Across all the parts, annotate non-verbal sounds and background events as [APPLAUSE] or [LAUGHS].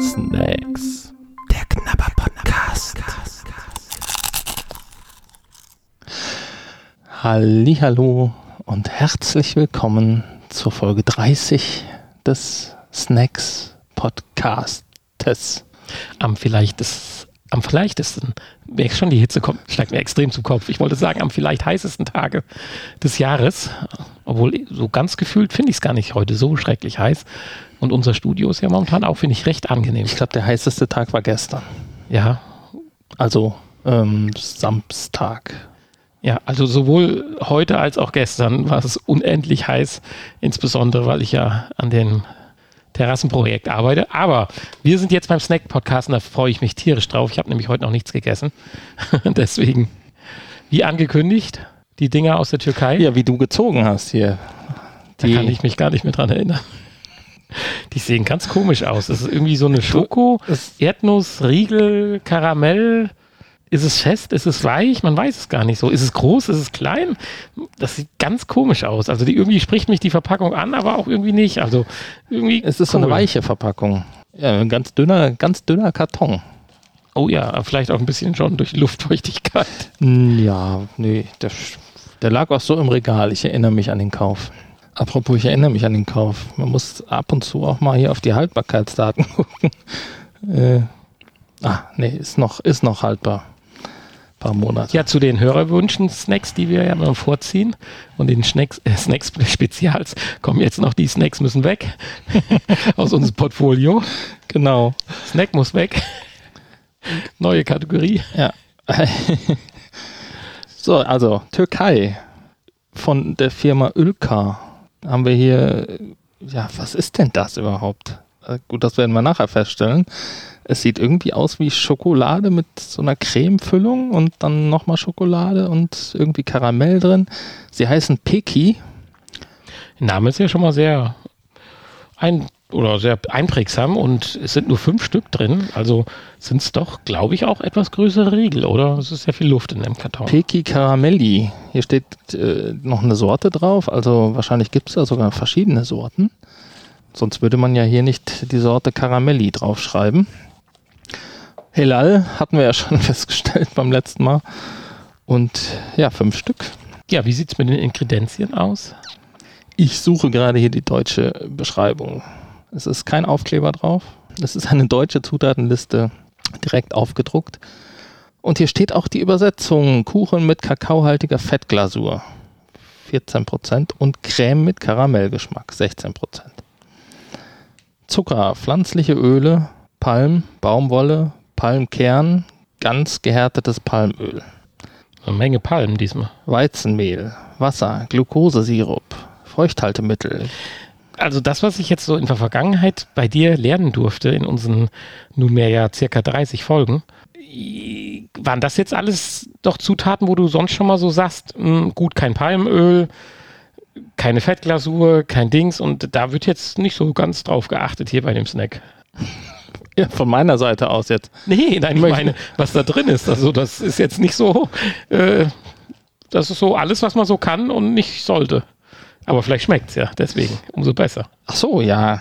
Snacks. Der Knabber Podcast. Hallo und herzlich willkommen zur Folge 30 des Snacks Podcastes. Am vielleicht des, am leichtesten, schon, die Hitze kommt, schlägt mir extrem zum Kopf. Ich wollte sagen, am vielleicht heißesten Tage des Jahres, obwohl so ganz gefühlt finde ich es gar nicht heute so schrecklich heiß. Und unser Studio ist ja momentan auch, finde ich, recht angenehm. Ich glaube, der heißeste Tag war gestern. Ja, Also ähm, Samstag. ja, also sowohl heute als auch gestern war es unendlich heiß, insbesondere weil ich ja an dem Terrassenprojekt arbeite. Aber wir sind jetzt beim Snack-Podcast und da freue ich mich tierisch drauf. Ich habe nämlich heute noch nichts gegessen. [LAUGHS] Deswegen, wie angekündigt, die Dinger aus der Türkei. Ja, wie du gezogen hast hier. Da kann ich mich gar nicht mehr dran erinnern. Die sehen ganz komisch aus. Das ist irgendwie so eine Schoko, Erdnuss, Riegel, Karamell. Ist es fest? Ist es weich? Man weiß es gar nicht so. Ist es groß? Ist es klein? Das sieht ganz komisch aus. Also die, irgendwie spricht mich die Verpackung an, aber auch irgendwie nicht. Also irgendwie. es ist so eine cool. weiche Verpackung. Ja, ein ganz dünner, ganz dünner Karton. Oh ja, vielleicht auch ein bisschen schon durch Luftfeuchtigkeit. Ja, nee, der, der lag auch so im Regal. Ich erinnere mich an den Kauf. Apropos, ich erinnere mich an den Kauf. Man muss ab und zu auch mal hier auf die Haltbarkeitsdaten [LAUGHS] gucken. Äh, ah, nee, ist noch, ist noch haltbar. Paar Monate. Ja, zu den Hörerwünschen Snacks, die wir ja immer vorziehen und den Snacks, äh, Snacks [LAUGHS] Spezials kommen jetzt noch die Snacks müssen weg [LAUGHS] aus unserem Portfolio. Genau. Snack muss weg. [LAUGHS] Neue Kategorie. Ja. so, also Türkei von der Firma Ülker haben wir hier, ja, was ist denn das überhaupt? Äh, Gut, das werden wir nachher feststellen. Es sieht irgendwie aus wie Schokolade mit so einer Cremefüllung und dann nochmal Schokolade und irgendwie Karamell drin. Sie heißen Peki. Der Name ist ja schon mal sehr ein oder sehr einprägsam und es sind nur fünf Stück drin. Also sind es doch, glaube ich, auch etwas größere Riegel, oder? Es ist sehr viel Luft in dem Karton. Peki Caramelli. Hier steht äh, noch eine Sorte drauf, also wahrscheinlich gibt es da sogar verschiedene Sorten. Sonst würde man ja hier nicht die Sorte Caramelli draufschreiben. Helal hatten wir ja schon [LAUGHS] festgestellt beim letzten Mal. Und ja, fünf Stück. Ja, wie sieht es mit den Inkredenzien aus? Ich suche gerade hier die deutsche Beschreibung. Es ist kein Aufkleber drauf. Es ist eine deutsche Zutatenliste direkt aufgedruckt. Und hier steht auch die Übersetzung: Kuchen mit kakaohaltiger Fettglasur 14% und Creme mit Karamellgeschmack 16%. Zucker, pflanzliche Öle, Palm, Baumwolle, Palmkern, ganz gehärtetes Palmöl. Eine Menge Palmen diesmal. Weizenmehl, Wasser, Glukosesirup, Feuchthaltemittel, Also das, was ich jetzt so in der Vergangenheit bei dir lernen durfte, in unseren nunmehr ja circa 30 Folgen, waren das jetzt alles doch Zutaten, wo du sonst schon mal so sagst, mh, gut, kein Palmöl, keine Fettglasur, kein Dings und da wird jetzt nicht so ganz drauf geachtet hier bei dem Snack. [LAUGHS] Ja, von meiner Seite aus jetzt. Nee, nein, ich meine, was da drin ist. Also das ist jetzt nicht so, äh, das ist so alles, was man so kann und nicht sollte. Aber vielleicht schmeckt's ja, deswegen umso besser. Ach so, ja.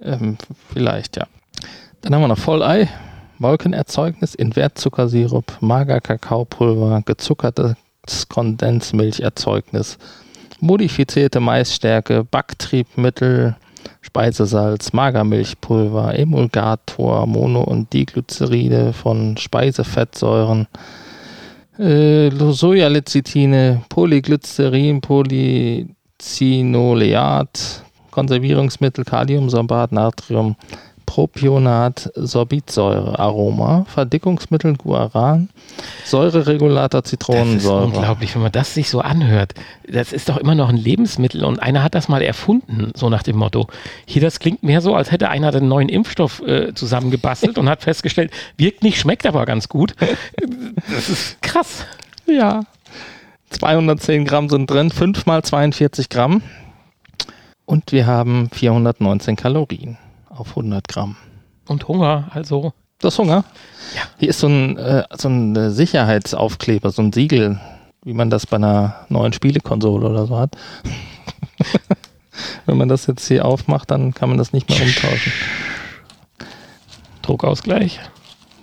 Ähm, vielleicht, ja. Dann haben wir noch Vollei, Molkenerzeugnis, Invertzuckersirup, mager Kakaopulver, gezuckertes Kondensmilcherzeugnis, modifizierte Maisstärke, Backtriebmittel, Speisesalz, Magermilchpulver, Emulgator, Mono- und Diglyceride von Speisefettsäuren, äh, Sojalecithine, Polyglycerin, Polycinoleat, Konservierungsmittel, Kaliumsorbat, Natrium, Propionat, Sorbitsäure, Aroma, Verdickungsmittel, Guaran, Säureregulator, Das ist Zitronensäure. unglaublich, wenn man das sich so anhört. Das ist doch immer noch ein Lebensmittel und einer hat das mal erfunden, so nach dem Motto. Hier, das klingt mehr so, als hätte einer den neuen Impfstoff äh, zusammengebastelt und hat festgestellt, wirkt nicht, schmeckt aber ganz gut. Das ist krass. Ja. 210 Gramm sind drin, 5 mal 42 Gramm. Und wir haben 419 Kalorien auf 100 Gramm. Und Hunger, also. Du hast Hunger? Ja. Hier ist so ein, äh, so ein äh, Sicherheitsaufkleber, so ein Siegel, wie man das bei einer neuen Spielekonsole oder so hat. [LAUGHS] Wenn man das jetzt hier aufmacht, dann kann man das nicht mehr umtauschen. Druckausgleich.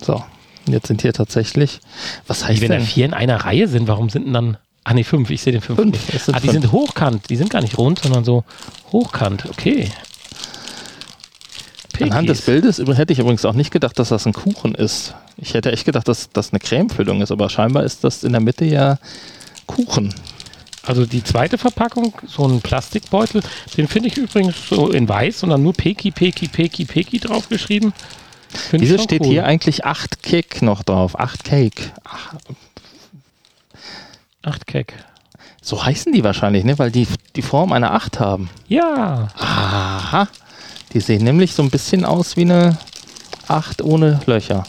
So, jetzt sind hier tatsächlich, was heißt Wenn da denn? vier in einer Reihe sind, warum sind denn dann. Ah, nee, fünf. Ich sehe den fünf. Fünf, nicht. ah, die fünf. sind hochkant. Die sind gar nicht rund, sondern so hochkant. Okay. Anhand des. Bildes hätte ich übrigens auch nicht gedacht, dass das ein Kuchen ist. Ich hätte echt gedacht, dass das eine Cremefüllung ist, aber scheinbar ist das in der Mitte ja Kuchen. Also die zweite Verpackung, so ein Plastikbeutel, den finde ich übrigens so in weiß und dann nur Peki, Peki, Peki, Peki draufgeschrieben. Find Wieso steht cool. hier eigentlich 8 Cake noch drauf? 8 Cake. Ach, Acht Keck. so heißen die wahrscheinlich, ne? weil die die Form einer 8 haben. Ja, Aha. Die sehen nämlich so ein bisschen aus wie eine 8 ohne Löcher.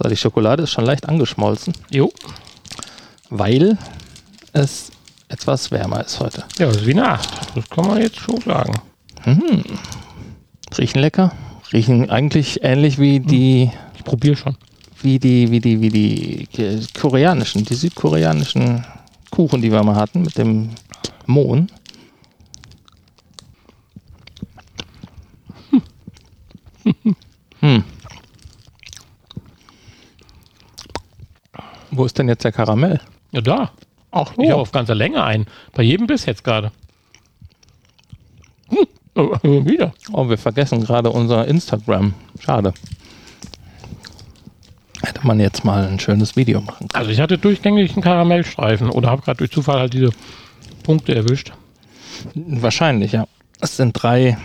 So, die Schokolade ist schon leicht angeschmolzen, jo. weil es etwas wärmer ist heute. Ja, das ist wie eine Acht. Das kann man jetzt schon sagen. Riechen lecker. Riechen eigentlich ähnlich wie die, Ich probiere schon. wie die, wie die, wie die koreanischen, die südkoreanischen Kuchen, die wir mal hatten mit dem Mohn. Wo ist denn jetzt der Karamell? Ja, da. Ich habe auf ganzer Länge ein. Bei jedem Biss jetzt gerade. Hm. Oh, äh, wieder. Oh, wir vergessen gerade unser Instagram. Schade. Hätte man jetzt mal ein schönes Video machen können. Also ich hatte durchgängig einen Karamellstreifen oder habe gerade durch Zufall halt diese Punkte erwischt. Wahrscheinlich, ja. Es sind drei,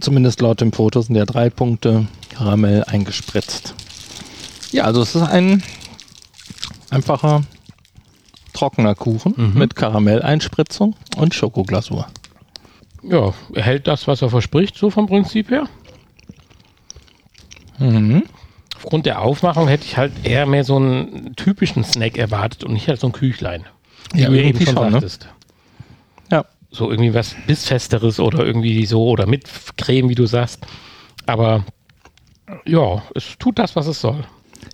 zumindest laut dem Foto sind ja drei Punkte Karamell eingespritzt. Ja, also es ist ein einfacher, trockener Kuchen Mhm. mit Karamelleinspritzung und Schokoglasur. Ja, er hält das, was er verspricht, so vom Prinzip her. Mhm. Aufgrund der Aufmachung hätte ich halt eher mehr so einen typischen Snack erwartet und nicht halt so ein Küchlein. Wie Ja, du eben schon ne? sagtest. Ja. So irgendwie was Bissfesteres oder irgendwie so oder mit Creme, wie du sagst. Aber ja, es tut das, was es soll.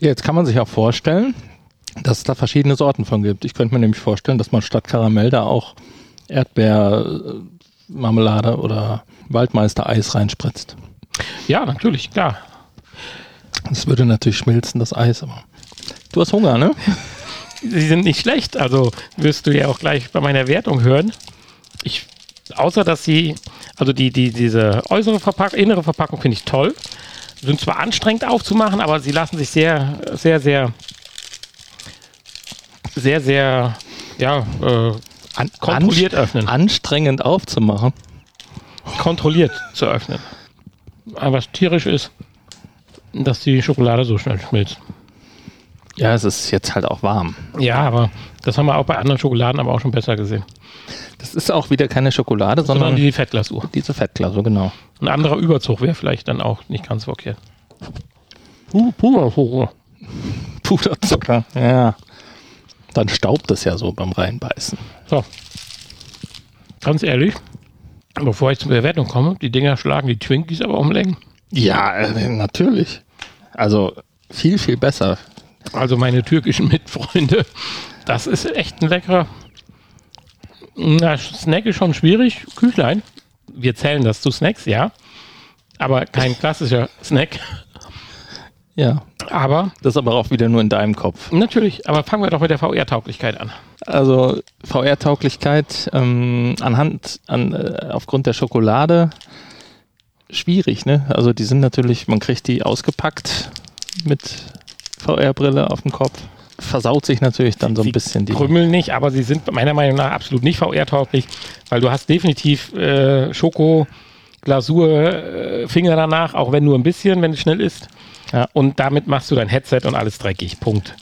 ja, jetzt kann man sich auch vorstellen, dass es da verschiedene Sorten von gibt. Ich könnte mir nämlich vorstellen, dass man statt Karamell da auch Erdbeermarmelade oder Waldmeister-Eis reinspritzt. Ja, natürlich, klar. Das würde natürlich schmilzen, das Eis, aber. Du hast Hunger, ne? [LAUGHS] Sie sind nicht schlecht, also wirst du ja auch gleich bei meiner Wertung hören. Ich, außer dass sie, also die, die, diese äußere Verpackung, innere Verpackung finde ich toll. Sind zwar anstrengend aufzumachen, aber sie lassen sich sehr, sehr, sehr, sehr, sehr, ja, äh, An, kontrolliert öffnen. Anstrengend aufzumachen. Kontrolliert zu öffnen. Aber was tierisch ist, dass die Schokolade so schnell schmilzt. Ja, es ist jetzt halt auch warm. Ja, aber das haben wir auch bei anderen Schokoladen aber auch schon besser gesehen. Das ist auch wieder keine Schokolade, Sondern sondern die Fettglasur. diese Fettglasur, genau. Ein anderer Überzug wäre vielleicht dann auch nicht ganz verkehrt. Puderzucker. Puderzucker. Ja. Dann staubt es ja so beim Reinbeißen. So. Ganz ehrlich, bevor ich zur Bewertung komme, die Dinger schlagen die Twinkies aber um Längen. Ja, äh, natürlich. Also viel, viel besser. Also meine türkischen Mitfreunde, das ist echt ein leckerer. Na, Snack ist schon schwierig. Küchlein. Wir zählen das zu Snacks, ja. Aber kein klassischer Snack. Ja. Aber Das ist aber auch wieder nur in deinem Kopf. natürlich, aber fangen wir doch mit der VR-Tauglichkeit an. Also VR-Tauglichkeit ähm, anhand, an, äh, aufgrund der Schokolade schwierig, ne? Also die sind natürlich, man kriegt die ausgepackt mit VR-Brille auf dem Kopf. Versaut sich natürlich dann so ein Sie bisschen die. krümmeln nicht, aber sie sind meiner Meinung nach absolut nicht VR-tauglich, weil du hast definitiv äh, Schoko, Glasur, äh, Finger danach, auch wenn nur ein bisschen, wenn es schnell ist. Ja. Und damit machst du dein Headset und alles dreckig. Punkt.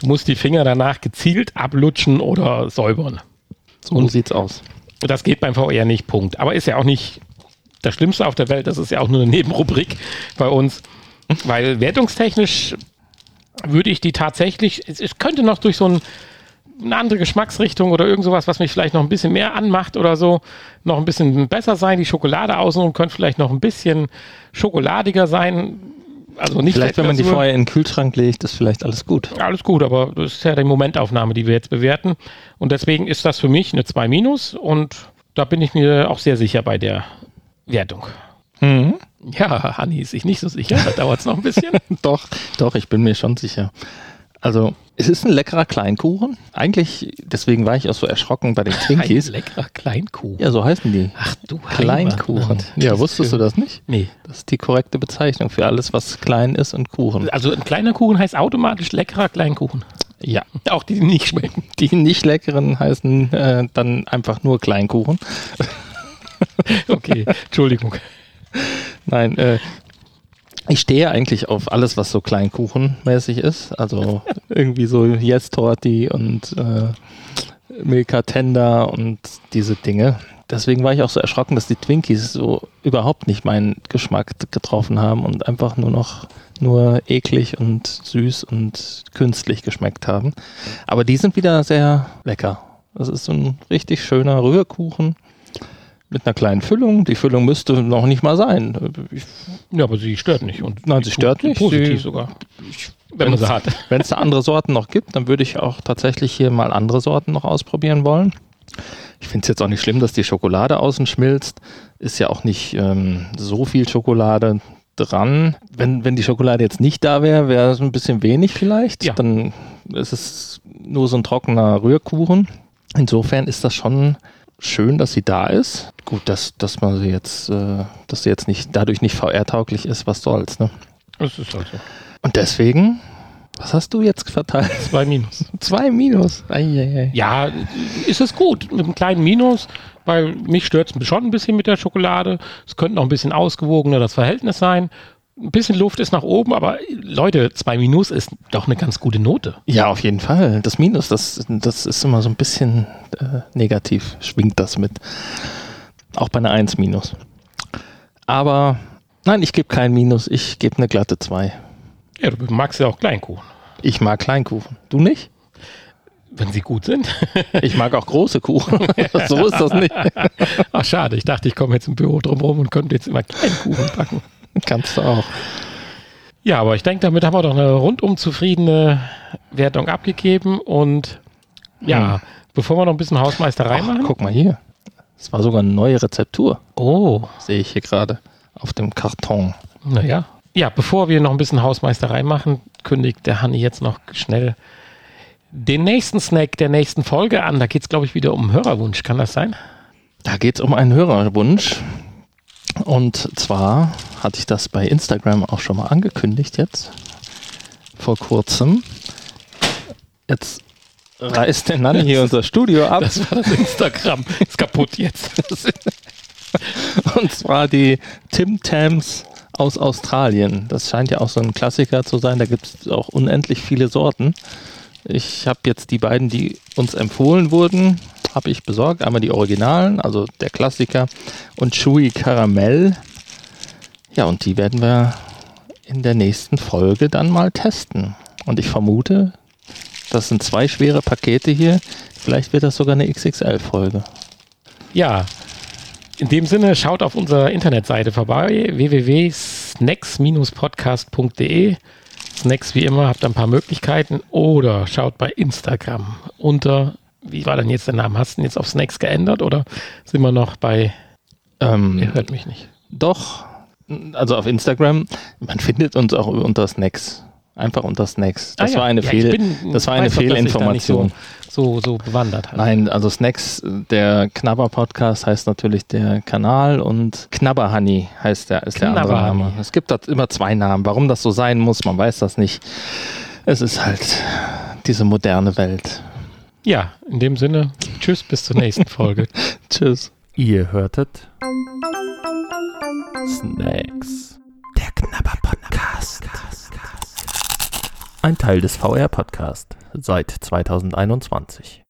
Du musst die Finger danach gezielt ablutschen oder säubern. So sieht's aus. Und das geht beim VR nicht, Punkt. Aber ist ja auch nicht das Schlimmste auf der Welt, das ist ja auch nur eine [LAUGHS] Nebenrubrik bei uns. Weil wertungstechnisch würde ich die tatsächlich, es, es könnte noch durch so ein, eine andere Geschmacksrichtung oder irgend sowas, was mich vielleicht noch ein bisschen mehr anmacht oder so, noch ein bisschen besser sein. Die Schokolade außenrum könnte vielleicht noch ein bisschen schokoladiger sein. Also nicht Vielleicht, wenn man die vorher in den Kühlschrank legt, ist vielleicht alles gut. Alles gut, aber das ist ja die Momentaufnahme, die wir jetzt bewerten. Und deswegen ist das für mich eine 2 minus und da bin ich mir auch sehr sicher bei der Wertung. Mhm. Ja, Hanni ist sich nicht so sicher, da dauert es noch ein bisschen. [LAUGHS] Doch, doch, ich bin mir schon sicher. Also, es ist ein leckerer Kleinkuchen. Eigentlich, deswegen war ich auch so erschrocken bei den Ein Twinkies. leckerer Kleinkuchen. Ja, so heißen die. Ach du Kleinkuchen. Ja, wusstest du das nicht? Nee. Das ist die korrekte Bezeichnung für alles, was klein ist und Kuchen. Also ein kleiner Kuchen heißt automatisch leckerer Kleinkuchen. Ja. Auch die, die nicht schmecken. Die nicht leckeren heißen äh, dann einfach nur Kleinkuchen. [LAUGHS] Okay, Entschuldigung. Nein, äh, ich stehe eigentlich auf alles, was so Kleinkuchenmäßig ist. Also [LAUGHS] irgendwie so Yes Torti und äh, Milka Tender und diese Dinge. Deswegen war ich auch so erschrocken, dass die Twinkies so überhaupt nicht meinen Geschmack getroffen haben und einfach nur noch nur eklig und süß und künstlich geschmeckt haben. Aber die sind wieder sehr lecker. Das ist so ein richtig schöner Rührkuchen mit einer kleinen Füllung. Die Füllung müsste noch nicht mal sein. Ich Ja, aber sie stört nicht. Und Nein, sie stört nicht. Positiv Sie- sogar. Wenn man sie hat. [LAUGHS] Wenn es da andere Sorten noch gibt, dann würde ich auch tatsächlich hier mal andere Sorten noch ausprobieren wollen. Ich finde es jetzt auch nicht schlimm, dass die Schokolade außen schmilzt. Ist ja auch nicht ähm, so viel Schokolade dran. Wenn, wenn die Schokolade jetzt nicht da wäre, wäre es ein bisschen wenig vielleicht. Ja. Dann ist es nur so ein trockener Rührkuchen. Insofern ist das schon schön, dass sie da ist. Gut, dass, dass man sie jetzt, äh, dass sie jetzt nicht dadurch nicht VR-tauglich ist, was soll's, ne? Das ist halt so. Und deswegen, was hast du jetzt verteilt? Zwei Minus. [LAUGHS] Zwei Minus. Eieiei. Ja, ist es gut. Mit einem kleinen Minus, weil mich stört es schon ein bisschen mit der Schokolade. Es könnte noch ein bisschen ausgewogener das Verhältnis sein. Ein bisschen Luft ist nach oben, aber Leute, zwei Minus ist doch eine ganz gute Note. Ja, auf jeden Fall. Das Minus, das, das ist immer so ein bisschen äh, negativ, schwingt das mit. Auch bei einer 1 Minus. Aber nein, ich gebe kein Minus, ich gebe eine glatte 2. Ja, du magst ja auch Kleinkuchen, Ich mag Kleinkuchen. Du nicht? wenn sie gut sind. [LAUGHS] Ich mag auch große Kuchen. so ist das nicht. Ach, schade. Ich dachte, ich komme jetzt im Büro drumherum und könnte jetzt immer Kleinkuchen backen. [LAUGHS] Kannst du auch. Ja, aber ich denke, damit haben wir doch eine rundum zufriedene Wertung abgegeben. Und ja, Hm. bevor wir noch ein bisschen Hausmeisterei Ach, machen. guck mal hier. Es war sogar eine neue Rezeptur, Oh, sehe ich hier gerade auf dem Karton. naja. Ja, bevor wir noch ein bisschen Hausmeisterei machen, kündigt der Hanni jetzt noch schnell den nächsten Snack der nächsten Folge an. Da geht es, glaube ich, wieder um einen Hörerwunsch. Kann das sein? Da geht es um einen Hörerwunsch. Und zwar hatte ich das bei Instagram auch schon mal angekündigt jetzt. Vor kurzem. Jetzt reißt der Nanni hier unser Studio ab. Das war das Instagram. Ist kaputt jetzt. [LAUGHS] Und zwar die Tim Tams aus Australien. Das scheint ja auch so ein Klassiker zu sein. Da gibt es auch unendlich viele Sorten. Ich habe jetzt die beiden, die uns empfohlen wurden, habe ich besorgt. Einmal die Originalen, also der Klassiker, und Chewy Caramel. Ja, und die werden wir in der nächsten Folge dann mal testen. Und ich vermute, das sind zwei schwere Pakete hier. Vielleicht wird das sogar eine XXL-Folge. Ja, in dem Sinne, schaut auf unserer Internetseite vorbei, www.snacks-podcast.de. Snacks wie immer, habt ein paar Möglichkeiten oder schaut bei Instagram unter, wie war denn jetzt der Name? Hast du ihn jetzt auf Snacks geändert oder sind wir noch bei, Ähm, ihr hört mich nicht. Doch, also auf Instagram, man findet uns auch unter Snacks. Einfach unter Snacks. Das Ah ja, war eine, ja, Fehl, bin- das war eine Fehlinformation. So, so bewandert halt. Nein, also Snacks, der Knabber-Podcast heißt natürlich der Kanal und Knabber-Honey heißt der, ist der andere. Name. Es gibt da immer zwei Namen. Warum das so sein muss, man weiß das nicht. Es ist halt diese moderne Welt. Ja, in dem Sinne, tschüss, bis zur nächsten Folge. [LAUGHS] Tschüss. Ihr hörtet Snacks. Der Knabber Podcast. Ein Teil des VR Podcast seit 2021.